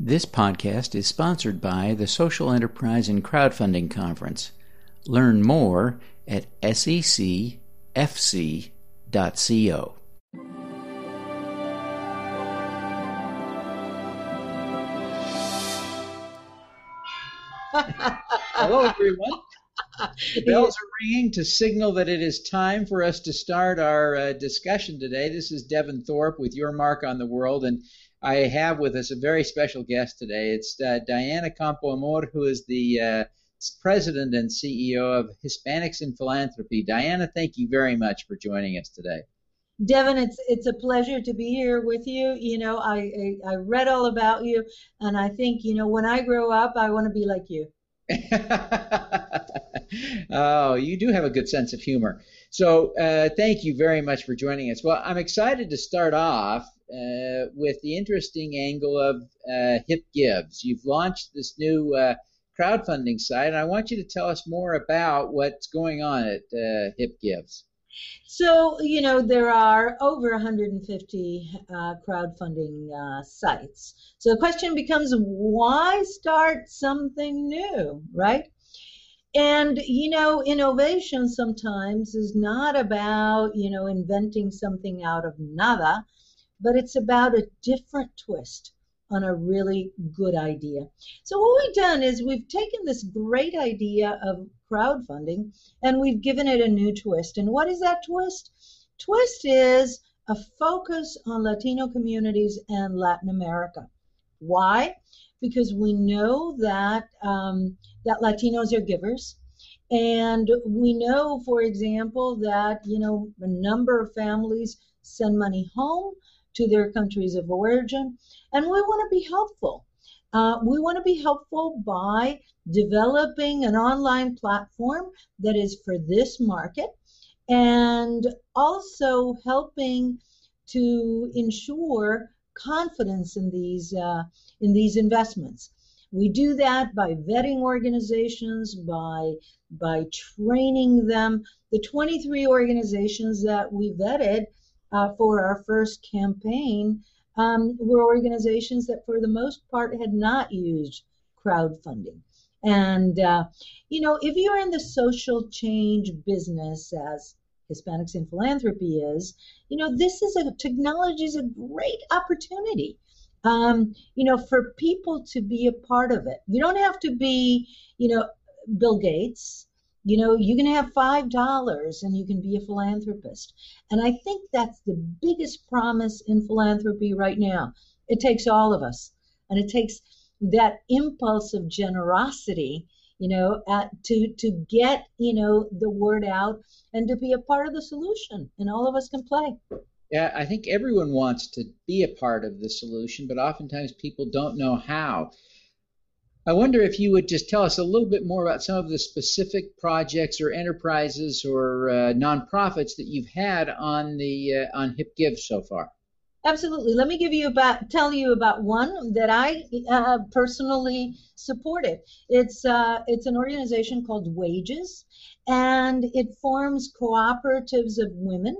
This podcast is sponsored by the Social Enterprise and Crowdfunding Conference. Learn more at secfc.co. Hello, everyone. The bells are ringing to signal that it is time for us to start our uh, discussion today. This is Devin Thorpe with Your Mark on the World, and I have with us a very special guest today. It's uh, Diana Campoamor, who is the uh, president and CEO of Hispanics in Philanthropy. Diana, thank you very much for joining us today. Devin, it's it's a pleasure to be here with you. You know, I, I, I read all about you, and I think you know when I grow up, I want to be like you. Oh, you do have a good sense of humor. So, uh, thank you very much for joining us. Well, I'm excited to start off uh, with the interesting angle of uh, Hip Gives. You've launched this new uh, crowdfunding site, and I want you to tell us more about what's going on at uh, Hip Gives. So, you know, there are over 150 uh, crowdfunding uh, sites. So the question becomes why start something new, right? And, you know, innovation sometimes is not about, you know, inventing something out of nada but it's about a different twist on a really good idea. So what we've done is we've taken this great idea of crowdfunding and we've given it a new twist. And what is that twist? Twist is a focus on Latino communities and Latin America. Why? Because we know that um, that Latinos are givers, and we know, for example, that you know a number of families send money home to their countries of origin. And we want to be helpful. Uh, we want to be helpful by developing an online platform that is for this market and also helping to ensure confidence in these uh, in these investments. We do that by vetting organizations, by by training them. The 23 organizations that we vetted uh, for our first campaign um, were organizations that, for the most part, had not used crowdfunding. And, uh, you know, if you're in the social change business, as Hispanics in Philanthropy is, you know, this is a technology is a great opportunity. Um, you know, for people to be a part of it. You don't have to be, you know, Bill Gates you know, you can have $5 and you can be a philanthropist. And I think that's the biggest promise in philanthropy right now. It takes all of us. And it takes that impulse of generosity, you know, at, to, to get, you know, the word out and to be a part of the solution. And all of us can play. Yeah, I think everyone wants to be a part of the solution, but oftentimes people don't know how. I wonder if you would just tell us a little bit more about some of the specific projects or enterprises or uh, nonprofits that you've had on the uh, on Hip Give so far. Absolutely. Let me give you about tell you about one that I uh, personally supported. It's uh, it's an organization called Wages, and it forms cooperatives of women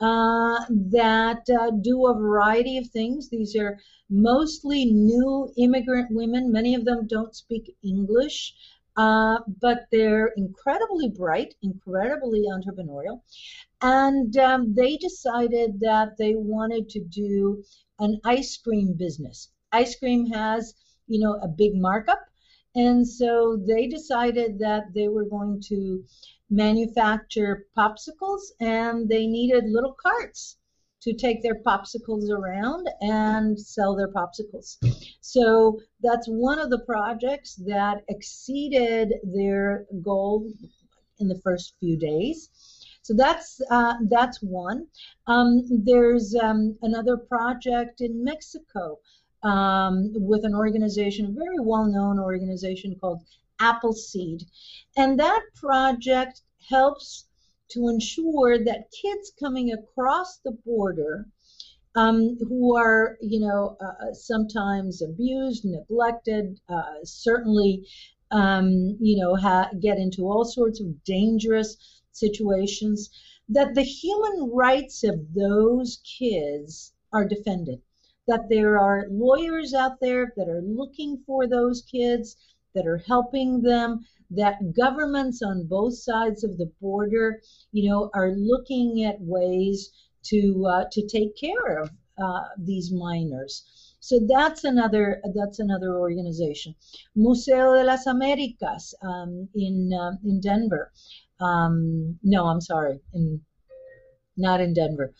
uh, that uh, do a variety of things. These are mostly new immigrant women. Many of them don't speak English, uh, but they're incredibly bright, incredibly entrepreneurial. And um, they decided that they wanted to do an ice cream business. Ice cream has, you know, a big markup. And so they decided that they were going to manufacture popsicles and they needed little carts to take their popsicles around and sell their popsicles. So that's one of the projects that exceeded their goal in the first few days. So that's uh, that's one. Um, there's um, another project in Mexico um, with an organization, a very well-known organization called Appleseed. And that project helps to ensure that kids coming across the border um, who are, you know, uh, sometimes abused, neglected, uh, certainly, um, you know, ha- get into all sorts of dangerous situations, that the human rights of those kids are defended that there are lawyers out there that are looking for those kids, that are helping them, that governments on both sides of the border, you know, are looking at ways to uh, to take care of uh, these minors. So that's another that's another organization. Museo de las Americas um, in uh, in Denver. Um, no, I'm sorry, in not in Denver.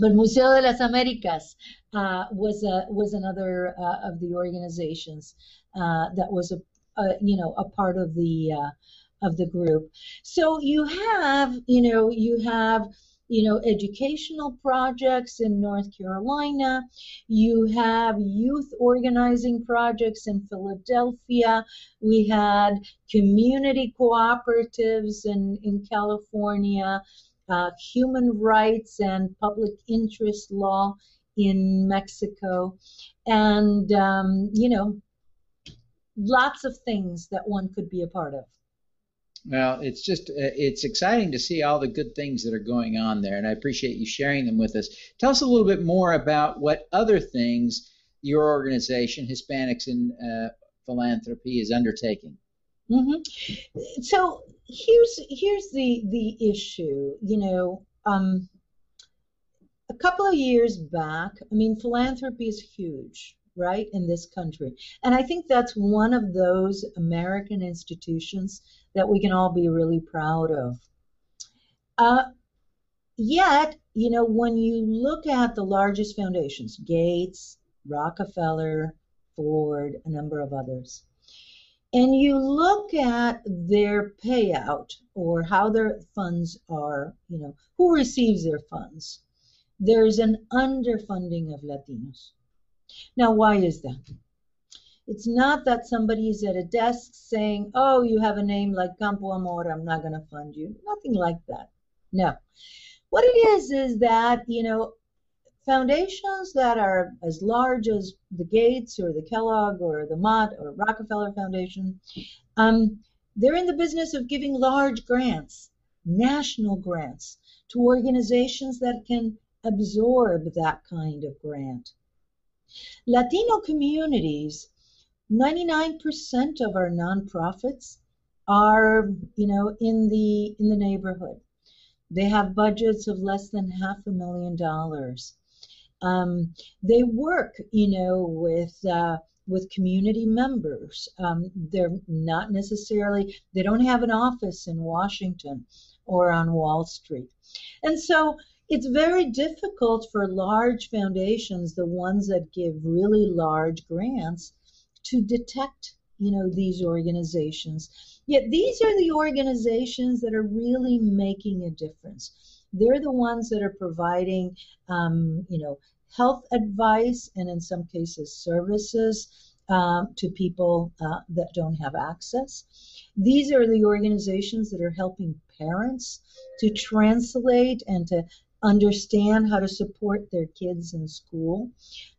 But Museo de las Americas uh, was a, was another uh, of the organizations uh, that was a, a, you know a part of the uh, of the group. So you have you know you have you know educational projects in North Carolina. You have youth organizing projects in Philadelphia. We had community cooperatives in in California uh, human rights and public interest law in Mexico, and um, you know, lots of things that one could be a part of. Well, it's just uh, it's exciting to see all the good things that are going on there, and I appreciate you sharing them with us. Tell us a little bit more about what other things your organization, Hispanics in uh, Philanthropy, is undertaking. Mm-hmm. So here's here's the the issue. You know, um, a couple of years back, I mean, philanthropy is huge, right, in this country, and I think that's one of those American institutions that we can all be really proud of. Uh, yet, you know, when you look at the largest foundations, Gates, Rockefeller, Ford, a number of others and you look at their payout or how their funds are, you know, who receives their funds, there's an underfunding of Latinos. Now, why is that? It's not that somebody is at a desk saying, oh, you have a name like Campoamor, I'm not going to fund you. Nothing like that. No. What it is, is that, you know, foundations that are as large as the Gates or the Kellogg or the Mott or Rockefeller Foundation, um, they're in the business of giving large grants, national grants, to organizations that can absorb that kind of grant. Latino communities, 99% of our nonprofits are, you know, in the in the neighborhood. They have budgets of less than half a million dollars. Um, they work, you know, with uh, with community members. Um, they're not necessarily they don't have an office in Washington or on Wall Street, and so it's very difficult for large foundations, the ones that give really large grants, to detect you know these organizations. Yet these are the organizations that are really making a difference. They're the ones that are providing, um, you know, health advice and in some cases services um, to people uh, that don't have access. These are the organizations that are helping parents to translate and to understand how to support their kids in school.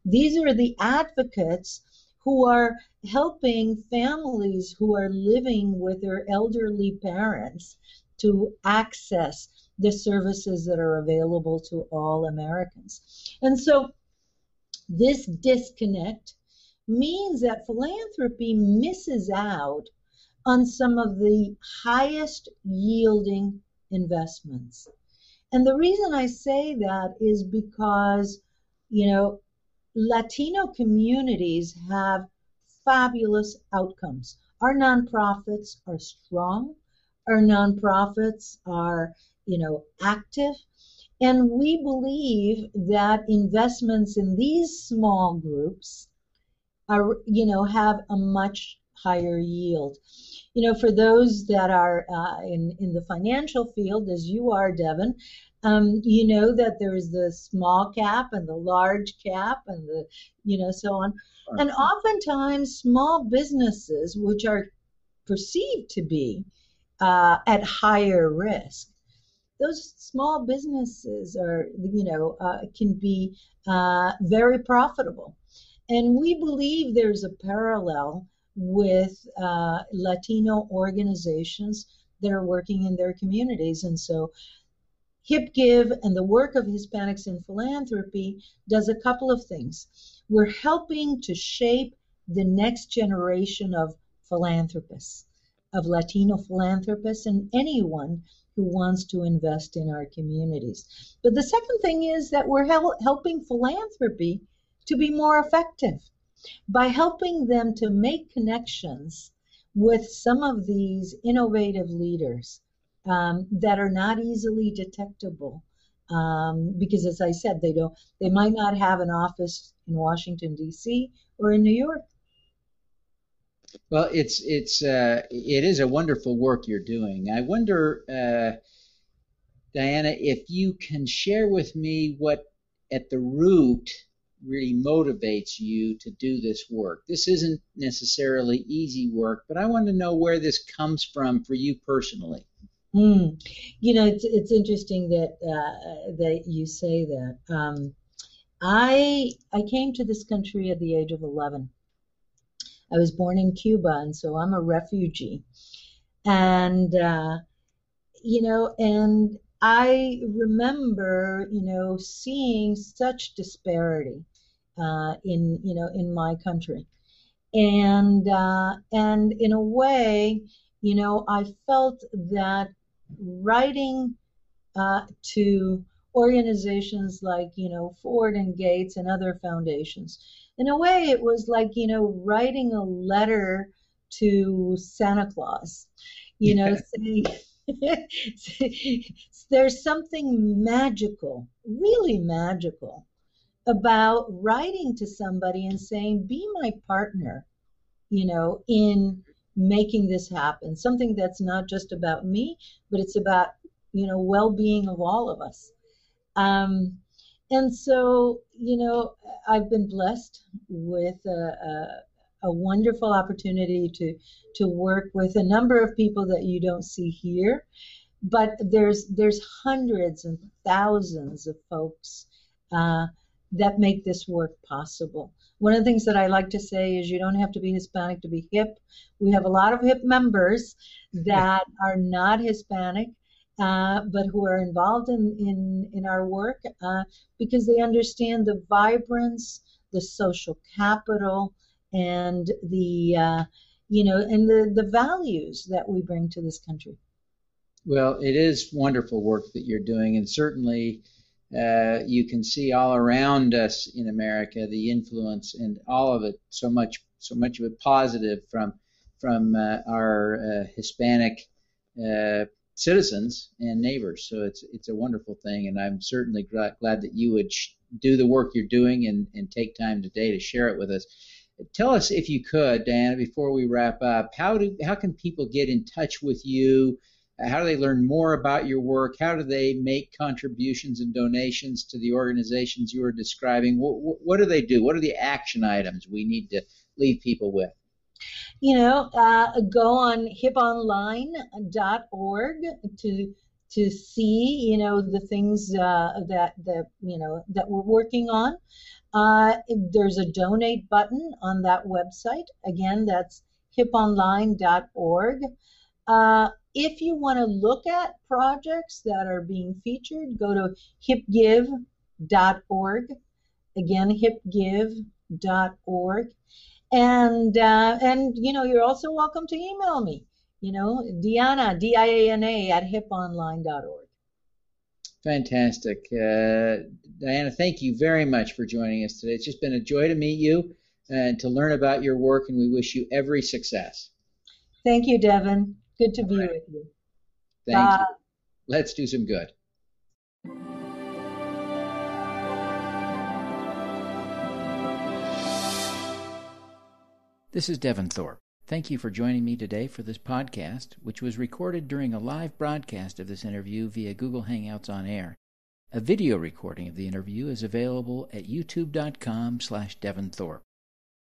These are the advocates who are helping families who are living with their elderly parents to access the services that are available to all Americans. And so this disconnect means that philanthropy misses out on some of the highest yielding investments. And the reason I say that is because, you know, Latino communities have fabulous outcomes. Our nonprofits are strong. Our nonprofits are you know, active. And we believe that investments in these small groups are, you know, have a much higher yield. You know, for those that are uh, in, in the financial field, as you are, Devin, um, you know that there's the small cap and the large cap and the, you know, so on. And oftentimes, small businesses, which are perceived to be uh, at higher risk, those small businesses are, you know, uh, can be uh, very profitable. And we believe there's a parallel with uh, Latino organizations that are working in their communities. And so HipGive and the work of Hispanics in Philanthropy does a couple of things. We're helping to shape the next generation of philanthropists, of Latino philanthropists, and anyone who wants to invest in our communities. But the second thing is that we're hel- helping philanthropy to be more effective by helping them to make connections with some of these innovative leaders um, that are not easily detectable. Um, because as I said, they don't, they might not have an office in Washington D.C. or in New York. Well, it's it's uh, it is a wonderful work you're doing. I wonder, uh, Diana, if you can share with me what at the root really motivates you to do this work. This isn't necessarily easy work, but I want to know where this comes from for you personally. Mm. You know, it's it's interesting that uh, that you say that. Um, I I came to this country at the age of 11. I was born in Cuba, and so I'm a refugee. And uh, you know, and I remember, you know, seeing such disparity uh, in you know in my country, and uh, and in a way, you know, I felt that writing uh, to organizations like you know Ford and Gates and other foundations. In a way, it was like you know writing a letter to Santa Claus. You know, saying there's something magical, really magical, about writing to somebody and saying, "Be my partner," you know, in making this happen. Something that's not just about me, but it's about you know well-being of all of us. Um, and so, you know, I've been blessed with a, a, a, wonderful opportunity to to work with a number of people that you don't see here, but there's there's hundreds and thousands of folks uh, that make this work possible. One of the things that I like to say is you don't have to be Hispanic to be hip. We have a lot of hip members that are not Hispanic, uh, but who are involved in, in, in our work uh, because they understand the vibrance, the social capital, and the uh, you know and the, the values that we bring to this country. Well, it is wonderful work that you're doing, and certainly uh, you can see all around us in America the influence and all of it so much so much of it positive from from uh, our uh, Hispanic uh, citizens and neighbors. So it's it's a wonderful thing, and I'm certainly glad, glad that you would sh- do the work you're doing and, and take time today to share it with us. Tell us if you could, Diana, before we wrap up, how do how can people get in touch with you? How do they learn more about your work? How do they make contributions and donations to the organizations you are describing? What, what do they do? What are the action items we need to leave people with? You know, uh, go on hiponline.org to to see you know the things uh, that that you know that we're working on. Uh, there's a donate button on that website. Again, that's hiponline.org. Uh, if you want to look at projects that are being featured, go to hipgive.org. Again, hipgive.org. And uh, and you know you're also welcome to email me. You know, Diana D I A N A at hiponline.org. Fantastic, uh, Diana. Thank you very much for joining us today. It's just been a joy to meet you and to learn about your work, and we wish you every success. Thank you, Devin. Good to be right. with you. Thank Bye. you. Let's do some good. This is Devin Thorpe. Thank you for joining me today for this podcast, which was recorded during a live broadcast of this interview via Google Hangouts on Air. A video recording of the interview is available at youtube.com slash Devin Thorpe.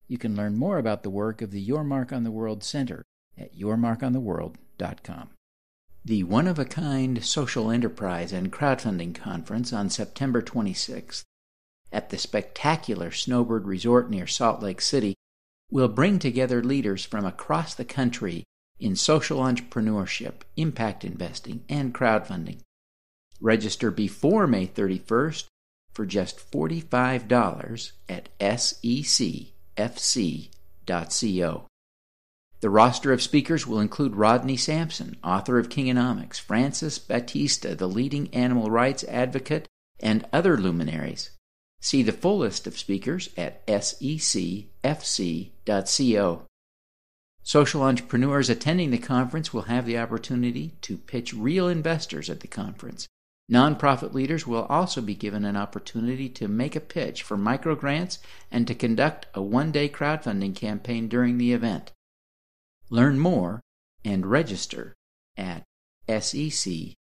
You can learn more about the work of the Your Mark on the World Center at yourmarkontheworld.com. The One of a Kind Social Enterprise and Crowdfunding Conference on September 26th at the spectacular Snowbird Resort near Salt Lake City will bring together leaders from across the country in social entrepreneurship, impact investing, and crowdfunding. Register before May 31st for just $45 at secfc.co. The roster of speakers will include Rodney Sampson, author of Kingonomics, Francis Battista, the leading animal rights advocate, and other luminaries. See the full list of speakers at secfc.co. Social entrepreneurs attending the conference will have the opportunity to pitch real investors at the conference. Nonprofit leaders will also be given an opportunity to make a pitch for microgrants and to conduct a one day crowdfunding campaign during the event. Learn more and register at secfc.co.